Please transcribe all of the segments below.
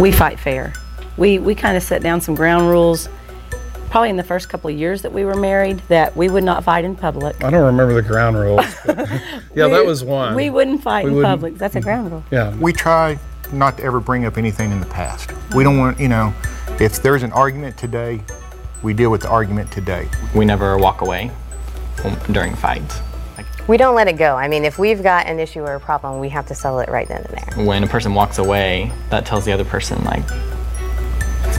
We fight fair. We, we kind of set down some ground rules probably in the first couple of years that we were married that we would not fight in public. I don't remember the ground rules. but- yeah, that was one. We wouldn't fight We in wouldn't- public. That's a ground rule. yeah. We try not to ever bring up anything in the past. We don't want, you know, if there's an argument today, we deal with the argument today. We never walk away during fights. Like, We don't let it go. I mean, if we've got an issue or a problem, we have to settle it right then and there. when a person walks away, that tells the other person like,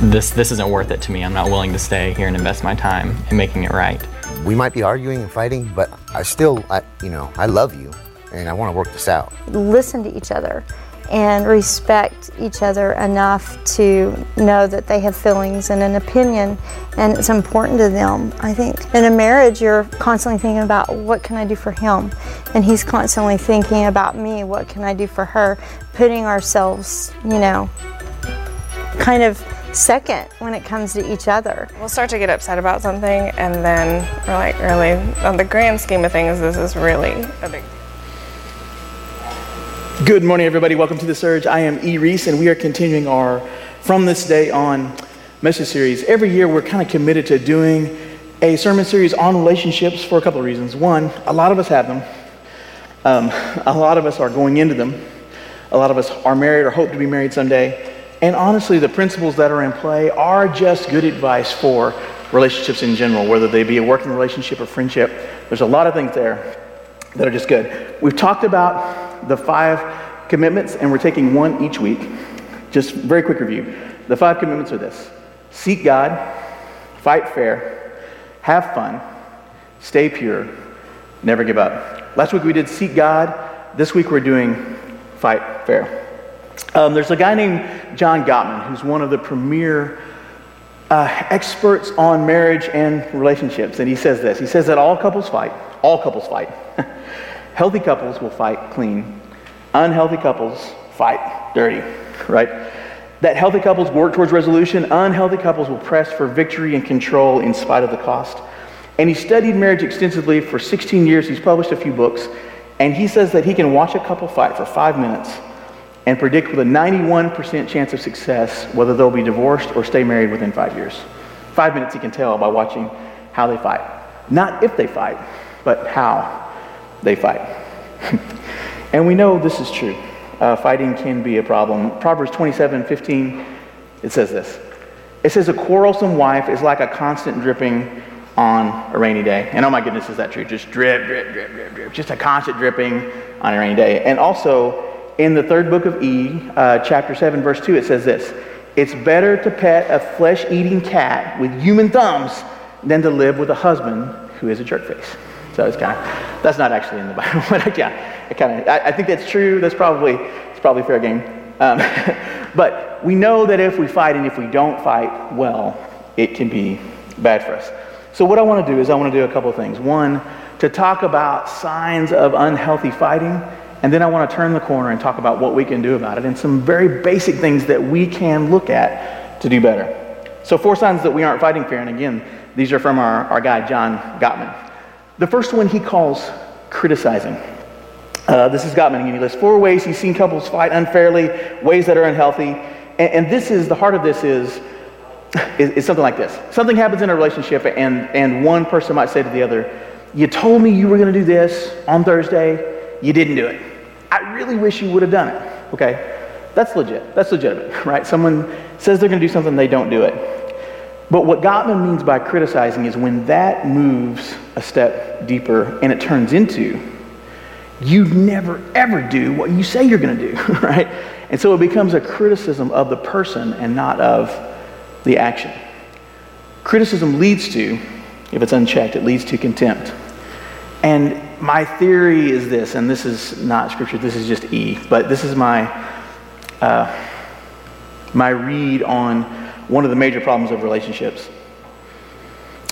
this this isn't worth it to me. I'm not willing to stay here and invest my time in making it right. We might be arguing and fighting, but I still, I, you know, I love you, and I want to work this out. listen to each other and respect each other enough to know that they have feelings and an opinion and it's important to them. I think in a marriage you're constantly thinking about what can i do for him? And he's constantly thinking about me. What can i do for her? Putting ourselves you know kind of second when it comes to each other. We'll start to get upset about something, and then we're like, really, on the grand scheme of things, this is really a big Good morning, everybody. Welcome to the Surge. I am E. Reese, and we are continuing our From This Day On message series. Every year, we're kind of committed to doing a sermon series on relationships for a couple of reasons. One, a lot of us have them, um, a lot of us are going into them, a lot of us are married or hope to be married someday. And honestly, the principles that are in play are just good advice for relationships in general, whether they be a working relationship or friendship. There's a lot of things there that are just good. We've talked about the five commitments, and we're taking one each week. Just very quick review. The five commitments are this seek God, fight fair, have fun, stay pure, never give up. Last week we did seek God. This week we're doing fight fair. Um, there's a guy named John Gottman who's one of the premier uh, experts on marriage and relationships, and he says this. He says that all couples fight. All couples fight. Healthy couples will fight clean. Unhealthy couples fight dirty, right? That healthy couples work towards resolution. Unhealthy couples will press for victory and control in spite of the cost. And he studied marriage extensively for 16 years. He's published a few books. And he says that he can watch a couple fight for five minutes and predict with a 91% chance of success whether they'll be divorced or stay married within five years. Five minutes he can tell by watching how they fight. Not if they fight, but how they fight. and we know this is true. Uh, fighting can be a problem. Proverbs 27 15, it says this It says, A quarrelsome wife is like a constant dripping on a rainy day. And oh my goodness, is that true? Just drip, drip, drip, drip, drip. Just a constant dripping on a rainy day. And also, in the third book of E, uh, chapter 7, verse 2, it says this It's better to pet a flesh eating cat with human thumbs than to live with a husband who is a jerk face. So it's kind of, that's not actually in the Bible, but I, yeah, I kind of, I, I think that's true. That's probably, it's probably fair game. Um, but we know that if we fight and if we don't fight well, it can be bad for us. So what I want to do is I want to do a couple of things. One, to talk about signs of unhealthy fighting, and then I want to turn the corner and talk about what we can do about it and some very basic things that we can look at to do better. So four signs that we aren't fighting fair, and again, these are from our, our guy, John Gottman. The first one he calls criticizing. Uh, this is Gottman. He lists four ways he's seen couples fight unfairly, ways that are unhealthy. And, and this is, the heart of this is, is, is something like this. Something happens in a relationship, and, and one person might say to the other, You told me you were going to do this on Thursday, you didn't do it. I really wish you would have done it. Okay? That's legit. That's legitimate, right? Someone says they're going to do something, they don't do it. But what Gottman means by criticizing is when that moves a step deeper and it turns into, you never ever do what you say you're going to do, right? And so it becomes a criticism of the person and not of the action. Criticism leads to, if it's unchecked, it leads to contempt. And my theory is this, and this is not scripture, this is just E, but this is my, uh, my read on one of the major problems of relationships.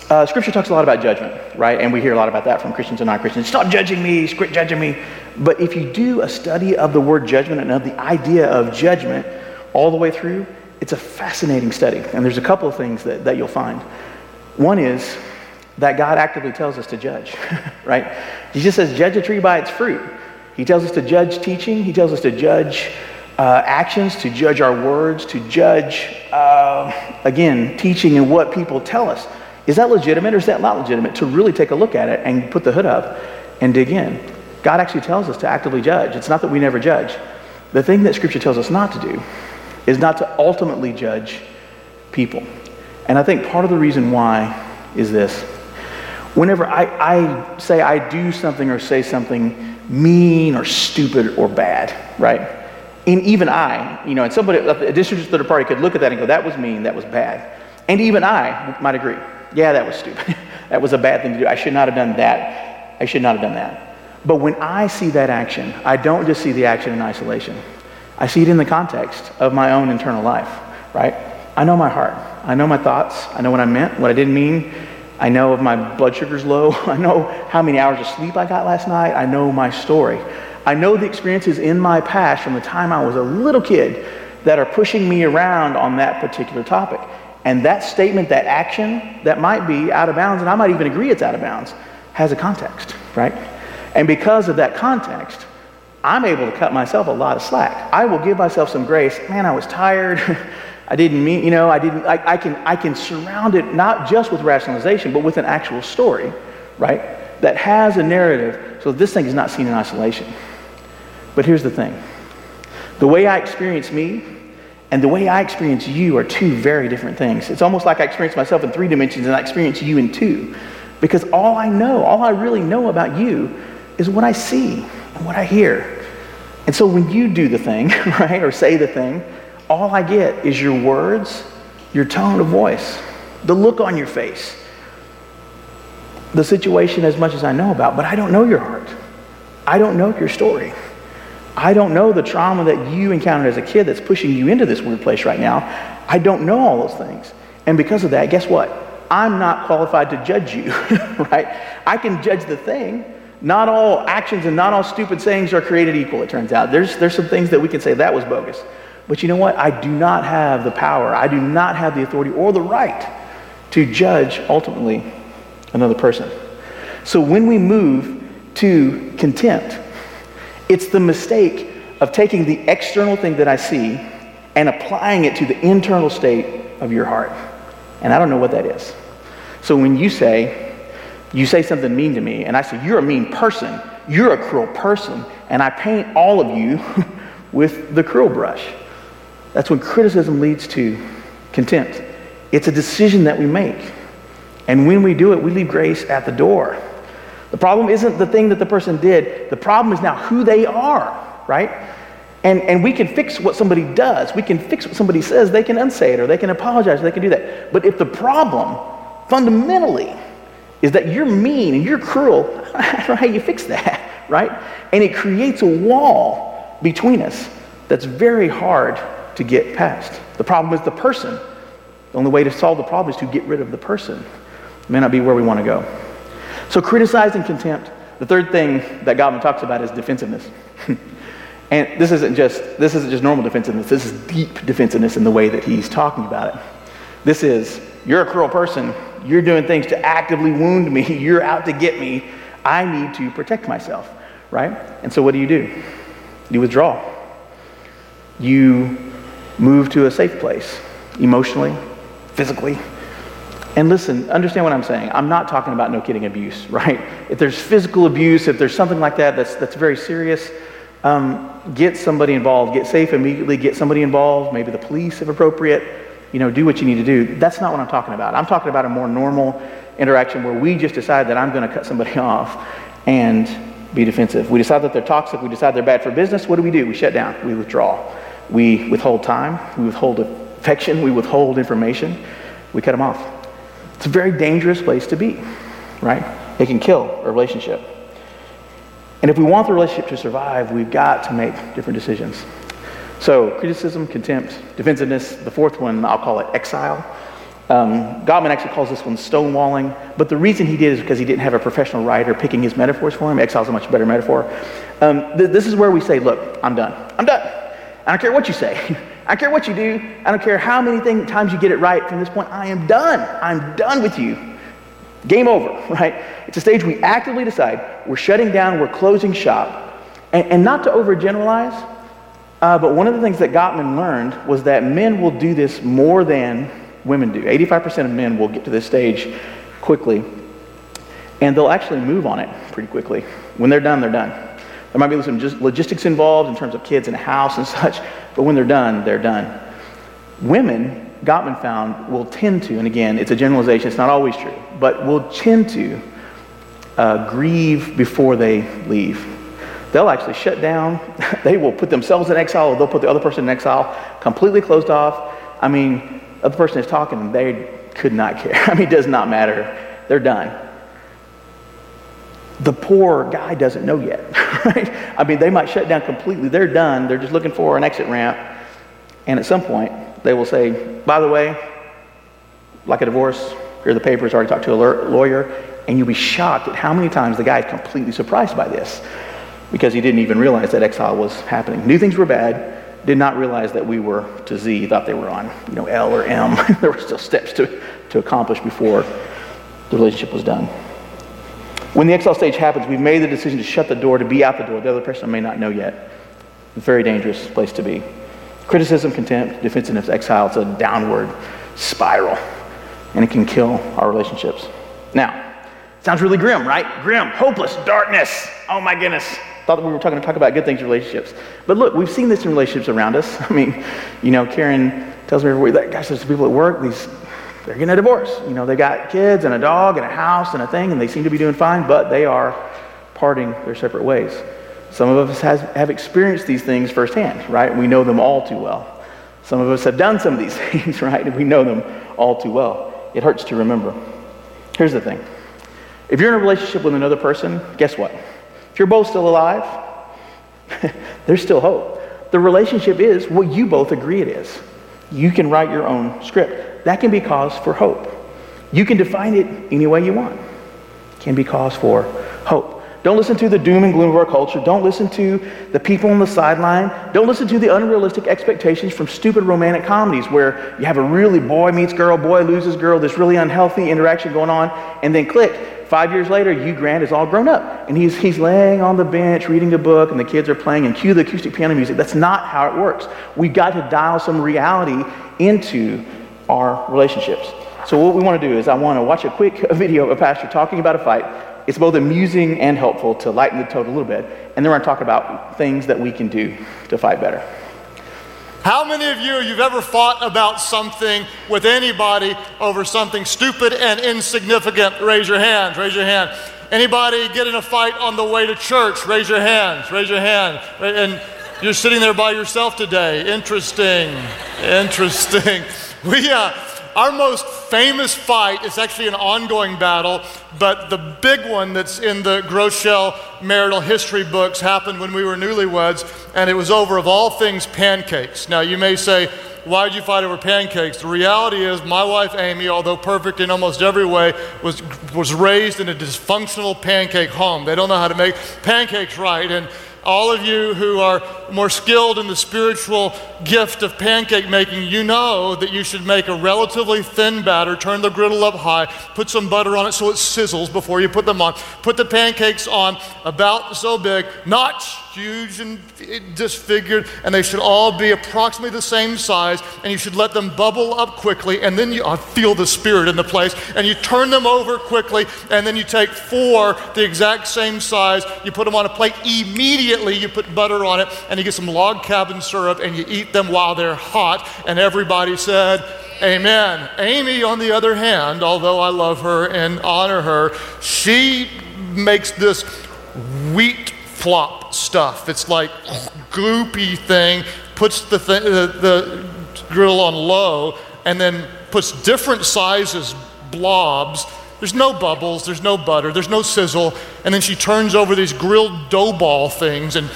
Uh, scripture talks a lot about judgment, right? And we hear a lot about that from Christians and non Christians. Stop judging me, quit judging me. But if you do a study of the word judgment and of the idea of judgment all the way through, it's a fascinating study. And there's a couple of things that, that you'll find. One is that God actively tells us to judge, right? He just says, judge a tree by its fruit. He tells us to judge teaching, He tells us to judge uh, actions, to judge our words, to judge, uh, again, teaching and what people tell us. Is that legitimate or is that not legitimate? To really take a look at it and put the hood up and dig in. God actually tells us to actively judge. It's not that we never judge. The thing that Scripture tells us not to do is not to ultimately judge people. And I think part of the reason why is this. Whenever I, I say I do something or say something mean or stupid or bad, right? And even I, you know, and somebody, a distributed party could look at that and go, that was mean, that was bad. And even I might agree, yeah, that was stupid. that was a bad thing to do. I should not have done that. I should not have done that. But when I see that action, I don't just see the action in isolation. I see it in the context of my own internal life, right? I know my heart. I know my thoughts. I know what I meant, what I didn't mean. I know if my blood sugar's low. I know how many hours of sleep I got last night. I know my story. I know the experiences in my past from the time I was a little kid that are pushing me around on that particular topic. And that statement, that action that might be out of bounds, and I might even agree it's out of bounds, has a context, right? And because of that context, I'm able to cut myself a lot of slack. I will give myself some grace. Man, I was tired. I didn't mean, you know, I didn't, I, I, can, I can surround it not just with rationalization, but with an actual story, right? That has a narrative so this thing is not seen in isolation. But here's the thing the way I experience me and the way I experience you are two very different things. It's almost like I experience myself in three dimensions and I experience you in two. Because all I know, all I really know about you is what I see and what I hear. And so when you do the thing, right, or say the thing, all I get is your words, your tone of voice, the look on your face, the situation as much as I know about, but I don't know your heart. I don't know your story. I don't know the trauma that you encountered as a kid that's pushing you into this weird place right now. I don't know all those things. And because of that, guess what? I'm not qualified to judge you, right? I can judge the thing, not all actions and not all stupid sayings are created equal, it turns out. There's, there's some things that we can say that was bogus. But you know what? I do not have the power, I do not have the authority or the right to judge ultimately another person. So when we move to contempt, it's the mistake of taking the external thing that I see and applying it to the internal state of your heart. And I don't know what that is. So when you say, you say something mean to me, and I say, You're a mean person. You're a cruel person. And I paint all of you with the cruel brush. That's when criticism leads to contempt. It's a decision that we make. And when we do it, we leave grace at the door. The problem isn't the thing that the person did, the problem is now who they are, right? And, and we can fix what somebody does. We can fix what somebody says. They can unsay it or they can apologize. They can do that. But if the problem fundamentally is that you're mean and you're cruel. I don't know how you fix that, right? And it creates a wall between us that's very hard to get past. The problem is the person. The only way to solve the problem is to get rid of the person. It may not be where we want to go. So, criticizing contempt. The third thing that Gottman talks about is defensiveness. and this isn't just this isn't just normal defensiveness. This is deep defensiveness in the way that he's talking about it. This is you're a cruel person. You're doing things to actively wound me. You're out to get me. I need to protect myself, right? And so what do you do? You withdraw. You move to a safe place, emotionally, physically. And listen, understand what I'm saying. I'm not talking about no kidding abuse, right? If there's physical abuse, if there's something like that that's, that's very serious, um, get somebody involved. Get safe immediately. Get somebody involved, maybe the police if appropriate you know, do what you need to do. That's not what I'm talking about. I'm talking about a more normal interaction where we just decide that I'm going to cut somebody off and be defensive. We decide that they're toxic. We decide they're bad for business. What do we do? We shut down. We withdraw. We withhold time. We withhold affection. We withhold information. We cut them off. It's a very dangerous place to be, right? It can kill a relationship. And if we want the relationship to survive, we've got to make different decisions. So, criticism, contempt, defensiveness. The fourth one, I'll call it exile. Um, Gottman actually calls this one stonewalling, but the reason he did is because he didn't have a professional writer picking his metaphors for him. Exile is a much better metaphor. Um, th- this is where we say, Look, I'm done. I'm done. I don't care what you say. I care what you do. I don't care how many thing, times you get it right. From this point, I am done. I'm done with you. Game over, right? It's a stage we actively decide we're shutting down, we're closing shop. And, and not to overgeneralize, Uh, but one of the things that Gottman learned was that men will do this more than women do. 85% of men will get to this stage quickly, and they'll actually move on it pretty quickly. When they're done, they're done. There might be some logistics involved in terms of kids and a house and such, but when they're done, they're done. Women, Gottman found, will tend to, and again, it's a generalization, it's not always true, but will tend to uh, grieve before they leave. They'll actually shut down. they will put themselves in exile, or they'll put the other person in exile, completely closed off. I mean, the person is talking, and they could not care. I mean, it does not matter. They're done. The poor guy doesn't know yet, right? I mean, they might shut down completely. They're done. They're just looking for an exit ramp. And at some point, they will say, by the way, like a divorce, here the papers, already talked to a lawyer, and you'll be shocked at how many times the guy is completely surprised by this because he didn't even realize that exile was happening. Knew things were bad, did not realize that we were to Z, thought they were on, you know, L or M. there were still steps to, to accomplish before the relationship was done. When the exile stage happens, we've made the decision to shut the door, to be out the door. The other person may not know yet. Very dangerous place to be. Criticism, contempt, defensiveness, exile, it's a downward spiral, and it can kill our relationships. Now, sounds really grim, right? Grim, hopeless, darkness. Oh my goodness. Thought that we were talking to talk about good things in relationships. But look, we've seen this in relationships around us. I mean, you know, Karen tells me every week gosh, there's people at work, these, they're getting a divorce. You know, they got kids and a dog and a house and a thing, and they seem to be doing fine, but they are parting their separate ways. Some of us has, have experienced these things firsthand, right? We know them all too well. Some of us have done some of these things, right? We know them all too well. It hurts to remember. Here's the thing if you're in a relationship with another person, guess what? If you're both still alive, there's still hope. The relationship is what you both agree it is. You can write your own script. That can be cause for hope. You can define it any way you want. Can be cause for hope. Don't listen to the doom and gloom of our culture. Don't listen to the people on the sideline. Don't listen to the unrealistic expectations from stupid romantic comedies where you have a really boy meets girl, boy loses girl, this really unhealthy interaction going on, and then click. Five years later, Hugh Grant is all grown up, and he's, he's laying on the bench reading a book, and the kids are playing, and cue the acoustic piano music. That's not how it works. We've got to dial some reality into our relationships. So, what we want to do is, I want to watch a quick video of a pastor talking about a fight it's both amusing and helpful to lighten the tone a little bit. And then we're going to talk about things that we can do to fight better. How many of you you've ever fought about something with anybody over something stupid and insignificant? Raise your hands. Raise your hand. Anybody get in a fight on the way to church? Raise your hands. Raise your hand. And you're sitting there by yourself today. Interesting. Interesting. We uh, our most famous fight is actually an ongoing battle, but the big one that's in the Groeschel marital history books happened when we were newlyweds, and it was over, of all things, pancakes. Now, you may say, why did you fight over pancakes? The reality is, my wife Amy, although perfect in almost every way, was, was raised in a dysfunctional pancake home. They don't know how to make pancakes right. And all of you who are more skilled in the spiritual gift of pancake making, you know that you should make a relatively thin batter, turn the griddle up high, put some butter on it so it sizzles before you put them on. Put the pancakes on about so big, not huge and disfigured, and they should all be approximately the same size, and you should let them bubble up quickly, and then you feel the spirit in the place, and you turn them over quickly, and then you take four the exact same size, you put them on a plate, immediately you put butter on it, and you get some log cabin syrup, and you eat them while they're hot, and everybody said, Amen. Amy, on the other hand, although I love her and honor her, she makes this wheat flop stuff. It's like goopy thing, puts the, th- the, the grill on low, and then puts different sizes blobs. There's no bubbles, there's no butter, there's no sizzle. And then she turns over these grilled dough ball things and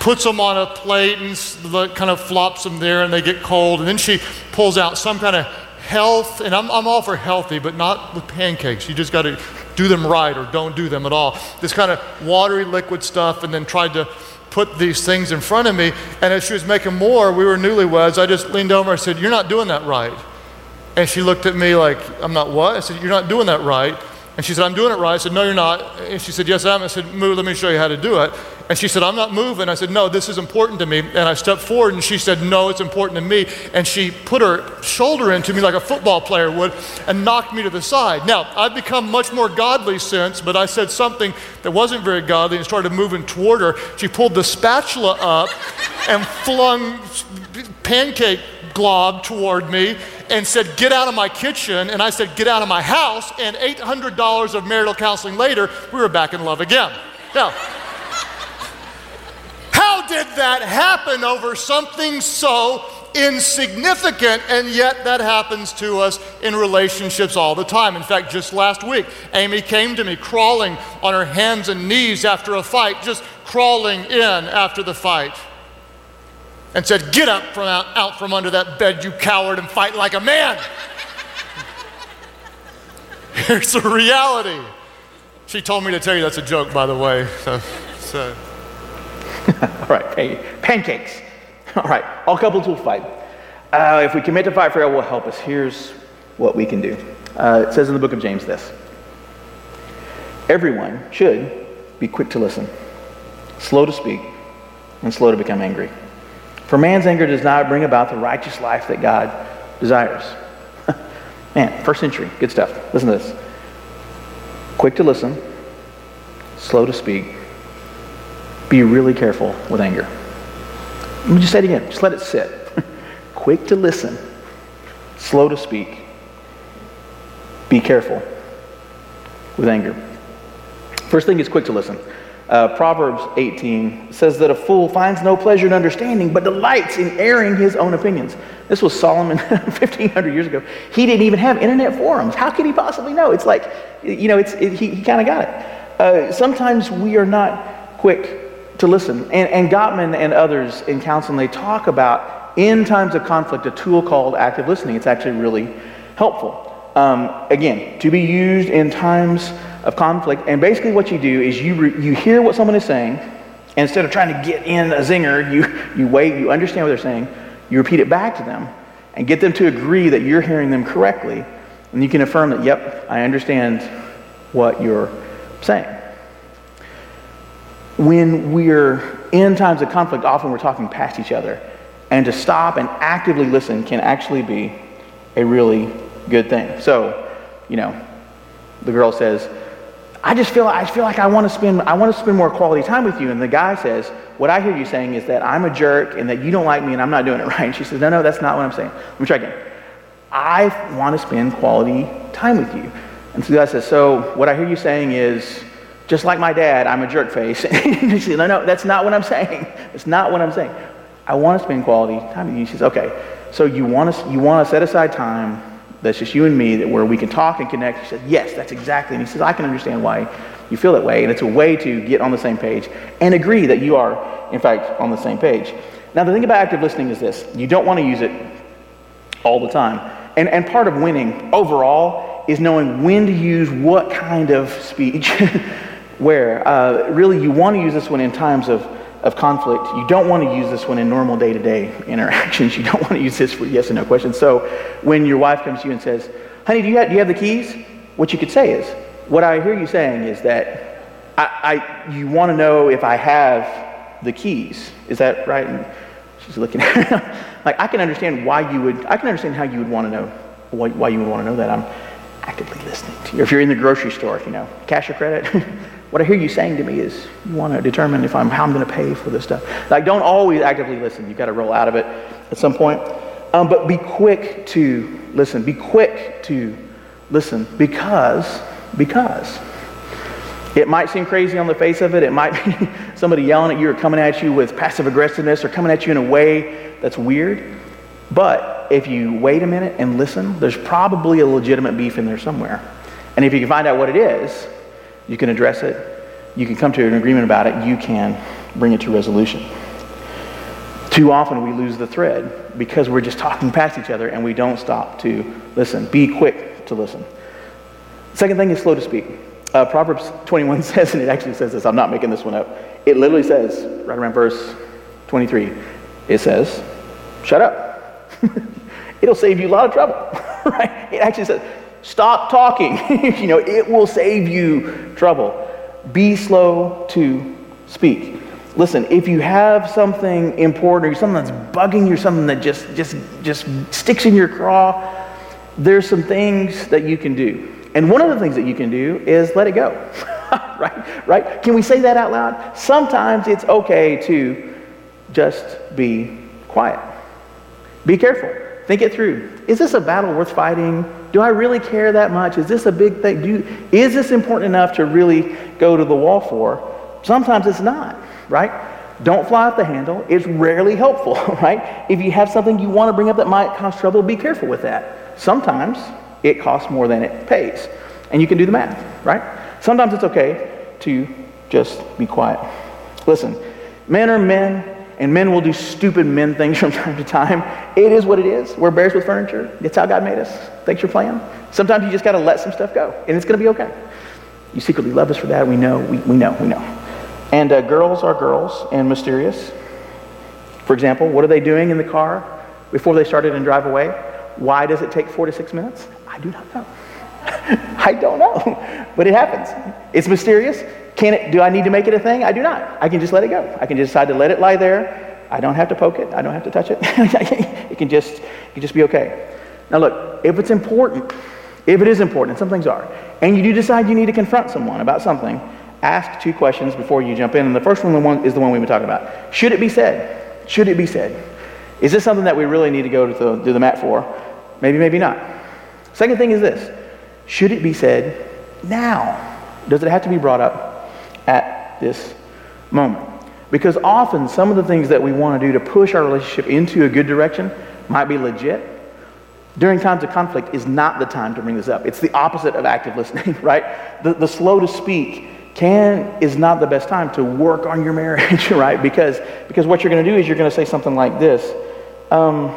puts them on a plate and kind of flops them there and they get cold. And then she pulls out some kind of health, and I'm, I'm all for healthy, but not with pancakes. You just got to do them right or don't do them at all. This kind of watery liquid stuff, and then tried to put these things in front of me. And as she was making more, we were newlyweds, I just leaned over and said, You're not doing that right. And she looked at me like, I'm not what? I said, You're not doing that right. And she said, I'm doing it right. I said, No, you're not. And she said, Yes, I am. I said, Move, let me show you how to do it. And she said, I'm not moving. I said, No, this is important to me. And I stepped forward and she said, No, it's important to me. And she put her shoulder into me like a football player would and knocked me to the side. Now, I've become much more godly since, but I said something that wasn't very godly and started moving toward her. She pulled the spatula up and flung pancake glob toward me and said, Get out of my kitchen. And I said, Get out of my house. And $800 of marital counseling later, we were back in love again. Now, how did that happen over something so insignificant? And yet, that happens to us in relationships all the time. In fact, just last week, Amy came to me crawling on her hands and knees after a fight, just crawling in after the fight and said, Get up from out, out from under that bed, you coward, and fight like a man. Here's the reality. She told me to tell you that's a joke, by the way. So, so. All right, pancakes. All right, all couples will fight. Uh, if we commit to fight for God, will help us. Here's what we can do. Uh, it says in the book of James this Everyone should be quick to listen, slow to speak, and slow to become angry. For man's anger does not bring about the righteous life that God desires. Man, first century, good stuff. Listen to this. Quick to listen, slow to speak, be really careful with anger. Let me just say it again. Just let it sit. Quick to listen, slow to speak, be careful with anger. First thing is quick to listen. Uh, Proverbs 18 says that a fool finds no pleasure in understanding, but delights in airing his own opinions. This was Solomon 1,500 years ago. He didn't even have internet forums. How could he possibly know? It's like, you know, it's, it, he, he kind of got it. Uh, sometimes we are not quick to listen. And, and Gottman and others in counseling, they talk about in times of conflict a tool called active listening. It's actually really helpful. Um, again, to be used in times of conflict. And basically, what you do is you, re- you hear what someone is saying, and instead of trying to get in a zinger, you, you wait, you understand what they're saying, you repeat it back to them, and get them to agree that you're hearing them correctly. And you can affirm that, yep, I understand what you're saying. When we're in times of conflict, often we're talking past each other. And to stop and actively listen can actually be a really good thing. So, you know, the girl says, I just feel I feel like I want to spend I want to spend more quality time with you. And the guy says, What I hear you saying is that I'm a jerk and that you don't like me and I'm not doing it right. And she says, No, no, that's not what I'm saying. Let me try again. I want to spend quality time with you. And so the guy says, So what I hear you saying is just like my dad, I'm a jerk face. and she says, No, no, that's not what I'm saying. That's not what I'm saying. I want to spend quality time with you. She says, Okay, so you want to you want to set aside time that's just you and me that where we can talk and connect. He says, Yes, that's exactly. And he says, I can understand why you feel that way. And it's a way to get on the same page and agree that you are, in fact, on the same page. Now, the thing about active listening is this you don't want to use it all the time. And, and part of winning overall is knowing when to use what kind of speech where. Uh, really, you want to use this one in times of of conflict. You don't want to use this one in normal day to day interactions. You don't want to use this for yes and no questions. So when your wife comes to you and says, honey, do you have, do you have the keys? What you could say is, what I hear you saying is that I, I, you want to know if I have the keys. Is that right? And she's looking at me. like, I can understand why you would, I can understand how you would want to know, why, why you would want to know that. I'm actively listening to you. If you're in the grocery store, you know, cash or credit. What I hear you saying to me is you want to determine if I'm how I'm going to pay for this stuff. Like, don't always actively listen. You've got to roll out of it at some point. Um, but be quick to listen. Be quick to listen because because it might seem crazy on the face of it. It might be somebody yelling at you or coming at you with passive aggressiveness or coming at you in a way that's weird. But if you wait a minute and listen, there's probably a legitimate beef in there somewhere. And if you can find out what it is, you can address it. You can come to an agreement about it. You can bring it to resolution. Too often we lose the thread because we're just talking past each other and we don't stop to listen. Be quick to listen. Second thing is slow to speak. Uh, Proverbs 21 says, and it actually says this, I'm not making this one up. It literally says, right around verse 23, it says, shut up. It'll save you a lot of trouble, right? It actually says, Stop talking. you know, it will save you trouble. Be slow to speak. Listen, if you have something important or something that's bugging you, something that just just just sticks in your craw, there's some things that you can do. And one of the things that you can do is let it go. right? Right? Can we say that out loud? Sometimes it's okay to just be quiet. Be careful. Think it through. Is this a battle worth fighting? Do I really care that much? Is this a big thing? Do, is this important enough to really go to the wall for? Sometimes it's not, right? Don't fly off the handle. It's rarely helpful, right? If you have something you want to bring up that might cause trouble, be careful with that. Sometimes it costs more than it pays. And you can do the math, right? Sometimes it's okay to just be quiet. Listen, men are men, and men will do stupid men things from time to time. It is what it is. We're bears with furniture. It's how God made us. Thanks for playing. Sometimes you just got to let some stuff go, and it's going to be okay. You secretly love us for that. We know. We, we know. We know. And uh, girls are girls and mysterious. For example, what are they doing in the car before they started and drive away? Why does it take four to six minutes? I do not know. I don't know, but it happens. It's mysterious. Can it, do I need to make it a thing? I do not. I can just let it go. I can just decide to let it lie there. I don't have to poke it. I don't have to touch it. it can just, it can just be okay. Now look, if it's important, if it is important, and some things are, and you do decide you need to confront someone about something, ask two questions before you jump in. And the first one is the one we've been talking about. Should it be said? Should it be said? Is this something that we really need to go to the, do the mat for? Maybe, maybe not. Second thing is this should it be said now? Does it have to be brought up at this moment? Because often some of the things that we want to do to push our relationship into a good direction might be legit. During times of conflict is not the time to bring this up. It's the opposite of active listening, right? The, the slow to speak can is not the best time to work on your marriage, right? Because, because what you're going to do is you're going to say something like this. Um,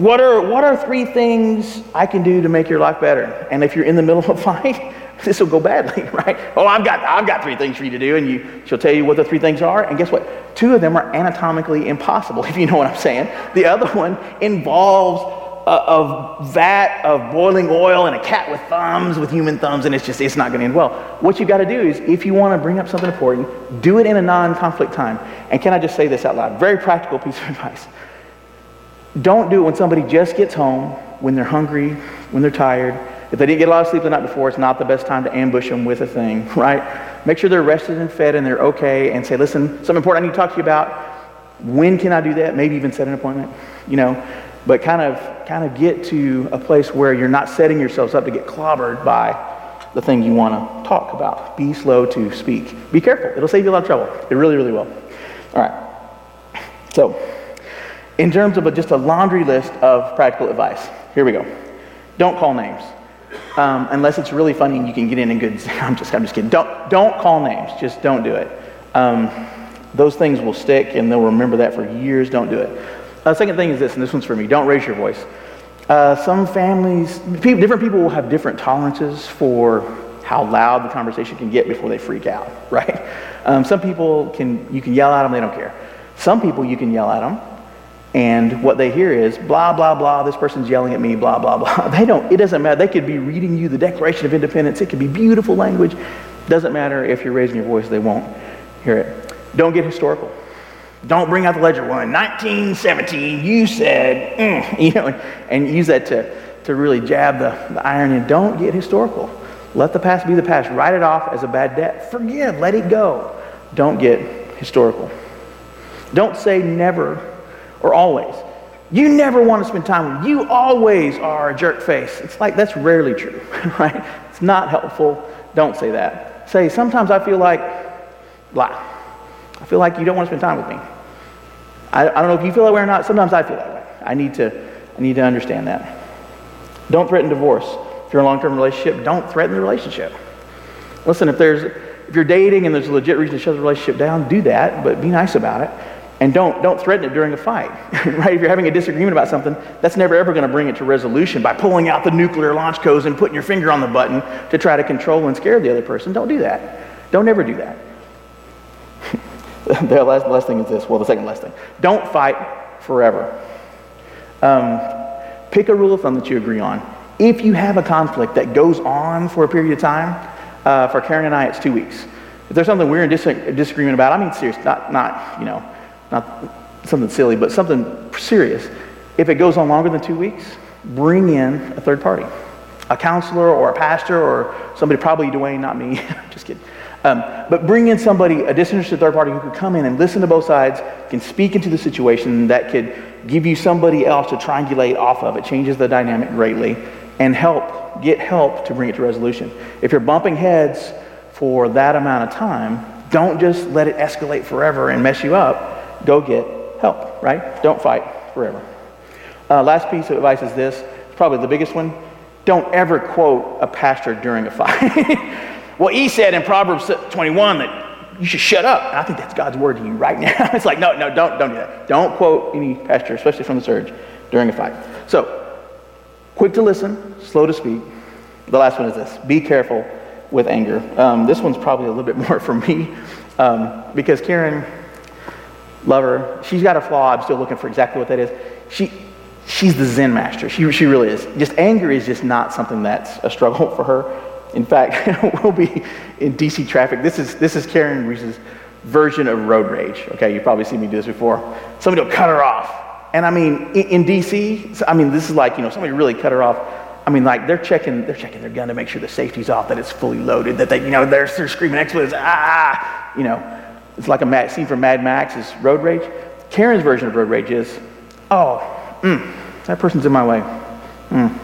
what are, what are three things I can do to make your life better? And if you're in the middle of a fight, this will go badly, right? Oh, I've got, I've got three things for you to do, and you, she'll tell you what the three things are. And guess what? Two of them are anatomically impossible, if you know what I'm saying. The other one involves uh, a, a vat of boiling oil and a cat with thumbs, with human thumbs, and it's just, it's not going to end well. What you've got to do is, if you want to bring up something important, do it in a non conflict time. And can I just say this out loud? Very practical piece of advice. Don't do it when somebody just gets home, when they're hungry, when they're tired. If they didn't get a lot of sleep the night before, it's not the best time to ambush them with a thing, right? Make sure they're rested and fed and they're okay and say, listen, something important I need to talk to you about. When can I do that? Maybe even set an appointment, you know. But kind of, kind of get to a place where you're not setting yourselves up to get clobbered by the thing you want to talk about. Be slow to speak. Be careful. It'll save you a lot of trouble. It really, really will. All right. So, in terms of a, just a laundry list of practical advice. Here we go. Don't call names. Um, unless it's really funny and you can get in and good. I'm just, I'm just kidding. Don't, don't call names. Just don't do it. Um, those things will stick and they'll remember that for years. Don't do it. Uh, second thing is this, and this one's for me. Don't raise your voice. Uh, some families, people, different people will have different tolerances for how loud the conversation can get before they freak out, right? Um, some people can, you can yell at them, they don't care. Some people you can yell at them and what they hear is blah blah blah this person's yelling at me blah blah blah. They don't it doesn't matter. They could be reading you the declaration of independence. It could be beautiful language. Doesn't matter if you're raising your voice they won't hear it. Don't get historical. Don't bring out the ledger one. 1917 you said mm, you know and, use that to, to really jab the, the iron in don't get historical. Let the past be the past. Write it off as a bad debt. Forgive. Let it go. Don't get historical. Don't say never or always. You never want to spend time with You always are a jerk face. It's like that's rarely true, right? It's not helpful. Don't say that. Say, sometimes I feel like, blah. I feel like you don't want to spend time with me. I, I don't know if you feel that way or not. Sometimes I feel that way. I need to, I need to understand that. Don't threaten divorce. If you're in a long-term relationship, don't threaten the relationship. Listen, if there's if you're dating and there's a legit reason to shut the relationship down, do that, but be nice about it. And don't, don't threaten it during a fight, right? If you're having a disagreement about something, that's never ever going to bring it to resolution by pulling out the nuclear launch codes and putting your finger on the button to try to control and scare the other person. Don't do that. Don't ever do that. the last, last thing is this. Well, the second last thing. Don't fight forever. Um, pick a rule of thumb that you agree on. If you have a conflict that goes on for a period of time, uh, for Karen and I, it's two weeks. If there's something we're in dis- disagreement about, I mean serious, not, not, you know, not something silly, but something serious. If it goes on longer than two weeks, bring in a third party, a counselor or a pastor or somebody, probably Dwayne, not me, just kidding. Um, but bring in somebody, a disinterested third party who could come in and listen to both sides, can speak into the situation, that could give you somebody else to triangulate off of. It changes the dynamic greatly and help, get help to bring it to resolution. If you're bumping heads for that amount of time, don't just let it escalate forever and mess you up. Go get help, right? Don't fight forever. Uh, last piece of advice is this, it's probably the biggest one. Don't ever quote a pastor during a fight. well, he said in Proverbs 21 that you should shut up. I think that's God's word to you right now. it's like, no, no, don't, don't do that. Don't quote any pastor, especially from the surge, during a fight. So, quick to listen, slow to speak. The last one is this be careful with anger. Um, this one's probably a little bit more for me um, because Karen, love her, she's got a flaw. I'm still looking for exactly what that is. She, she's the Zen master. She, she really is. Just anger is just not something that's a struggle for her. In fact, we'll be in DC traffic. This is, this is Karen Reese's version of road rage. Okay, you've probably seen me do this before. Somebody will cut her off. And I mean, in, in DC, I mean, this is like, you know, somebody really cut her off. I mean, like they're checking, they're checking their gun to make sure the safety's off, that it's fully loaded, that they, you know, they're, they're screaming expletives, ah, you know. It's like a mad, scene from Mad Max's Road Rage. Karen's version of Road Rage is, oh, mm, that person's in my way. Mm,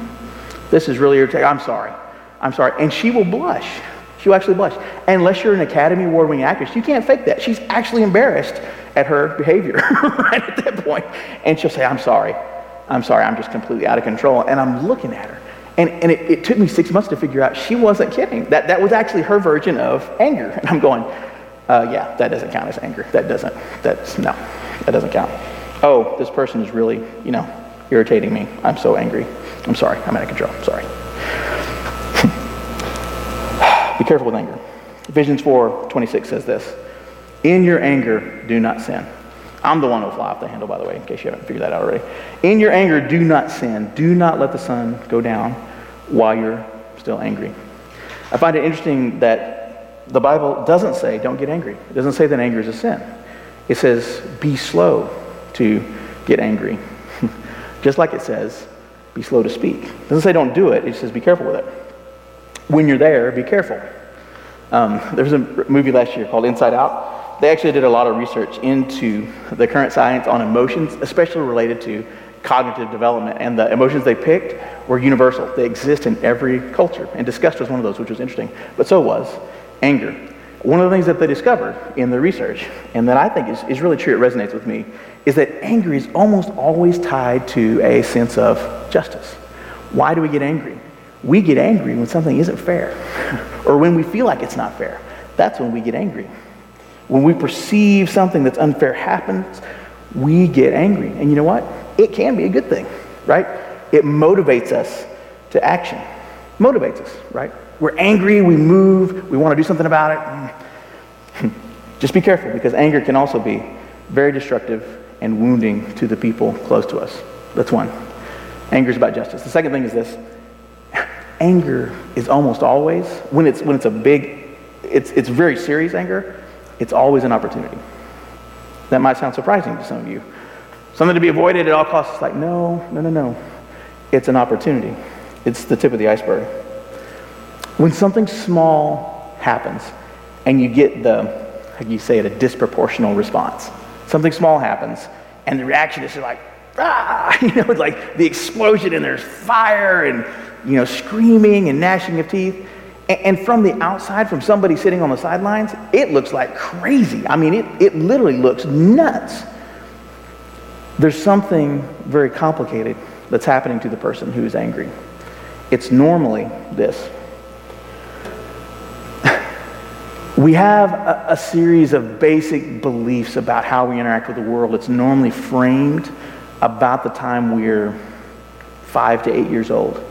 this is really irritating. I'm sorry. I'm sorry. And she will blush. She'll actually blush. And unless you're an Academy Award winning actress, you can't fake that. She's actually embarrassed at her behavior right at that point. And she'll say, I'm sorry. I'm sorry. I'm just completely out of control. And I'm looking at her. And, and it, it took me six months to figure out she wasn't kidding. That, that was actually her version of anger. And I'm going, uh, yeah, that doesn't count as anger. That doesn't, that's, no, that doesn't count. Oh, this person is really, you know, irritating me. I'm so angry. I'm sorry. I'm out of control. I'm Sorry. Be careful with anger. Ephesians 4 26 says this In your anger, do not sin. I'm the one who'll fly off the handle, by the way, in case you haven't figured that out already. In your anger, do not sin. Do not let the sun go down while you're still angry. I find it interesting that the Bible doesn't say don't get angry. It doesn't say that anger is a sin. It says be slow to get angry. Just like it says be slow to speak. It doesn't say don't do it, it says be careful with it. When you're there, be careful. Um, there was a movie last year called Inside Out. They actually did a lot of research into the current science on emotions, especially related to cognitive development. And the emotions they picked were universal. They exist in every culture. And disgust was one of those, which was interesting. But so was anger. One of the things that they discovered in the research, and that I think is, is really true, it resonates with me, is that anger is almost always tied to a sense of justice. Why do we get angry? We get angry when something isn't fair, or when we feel like it's not fair. That's when we get angry. When we perceive something that's unfair happens, we get angry. And you know what? It can be a good thing, right? It motivates us to action. Motivates us, right? We're angry, we move, we want to do something about it. Just be careful because anger can also be very destructive and wounding to the people close to us. That's one. Anger is about justice. The second thing is this anger is almost always, when it's, when it's a big, it's, it's very serious anger, it's always an opportunity. That might sound surprising to some of you. Something to be avoided at all costs. It's like, no, no, no, no. It's an opportunity. It's the tip of the iceberg. When something small happens and you get the, how you say it, a disproportional response. Something small happens and the reaction is like, ah, you know, like the explosion and there's fire and, you know, screaming and gnashing of teeth. And from the outside, from somebody sitting on the sidelines, it looks like crazy. I mean, it, it literally looks nuts. There's something very complicated that's happening to the person who is angry. It's normally this. We have a, a, series of basic beliefs about how we interact with the world. It's normally framed about the time we're five to eight years old.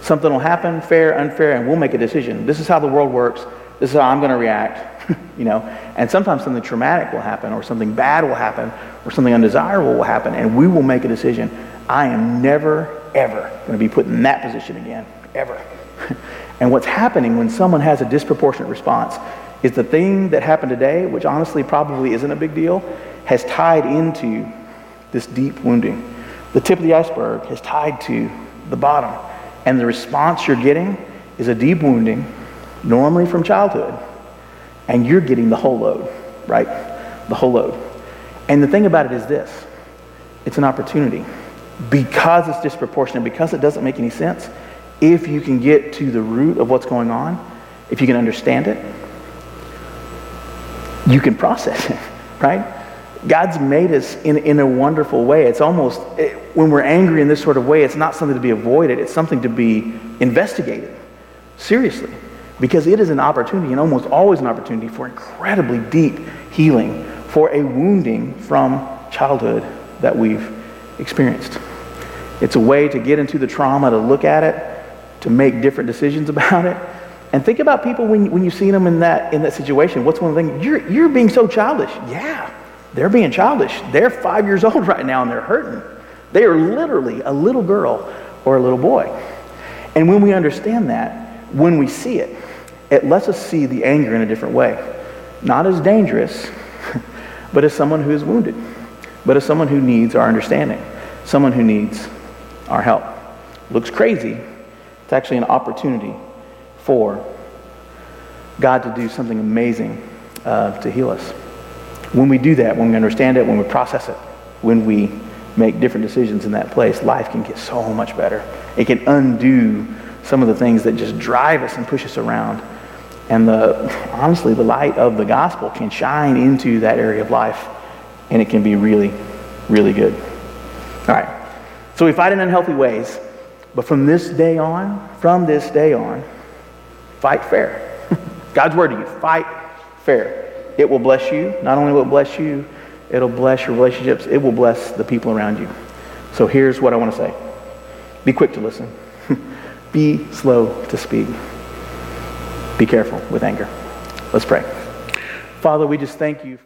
Something will happen, fair, unfair, and we'll make a decision. This is how the world works. This is how I'm going to react. you know, and sometimes something traumatic will happen, or something bad will happen, or something undesirable will happen, and we will make a decision. I am never, ever going to be put in that position again, ever. and what's happening when someone has a disproportionate response is the thing that happened today, which honestly probably isn't a big deal, has tied into this deep wounding. The tip of the iceberg has tied to the bottom. And the response you're getting is a deep wounding, normally from childhood, and you're getting the whole load, right? The whole load. And the thing about it is this it's an opportunity. Because it's disproportionate, because it doesn't make any sense, if you can get to the root of what's going on, if you can understand it, you can process it, right? God's made us in, in a wonderful way. It's almost, it, when we're angry in this sort of way, it's not something to be avoided, it's something to be investigated seriously. Because it is an opportunity, and almost always an opportunity, for incredibly deep healing, for a wounding from childhood that we've experienced. It's a way to get into the trauma, to look at it, to make different decisions about it. And think about people when, when you see them in that, in that situation. What's one things? You're, you're being so childish. Yeah, they're being childish. They're five years old right now and they're hurting. They are literally a little girl or a little boy. And when we understand that, when we see it, it lets us see the anger in a different way. Not as dangerous, but as someone who is wounded, but as someone who needs our understanding, someone who needs our help. Looks crazy. It's actually an opportunity for God to do something amazing uh, to heal us. When we do that, when we understand it, when we process it, when we make different decisions in that place, life can get so much better. It can undo some of the things that just drive us and push us around. And the, honestly, the light of the gospel can shine into that area of life, and it can be really, really good. All right. So we fight in unhealthy ways, but from this day on, from this day on, fight fair. God's word to you fight fair. It will bless you. Not only will it bless you, it'll bless your relationships, it will bless the people around you. So here's what I want to say be quick to listen, be slow to speak, be careful with anger. Let's pray. Father, we just thank you.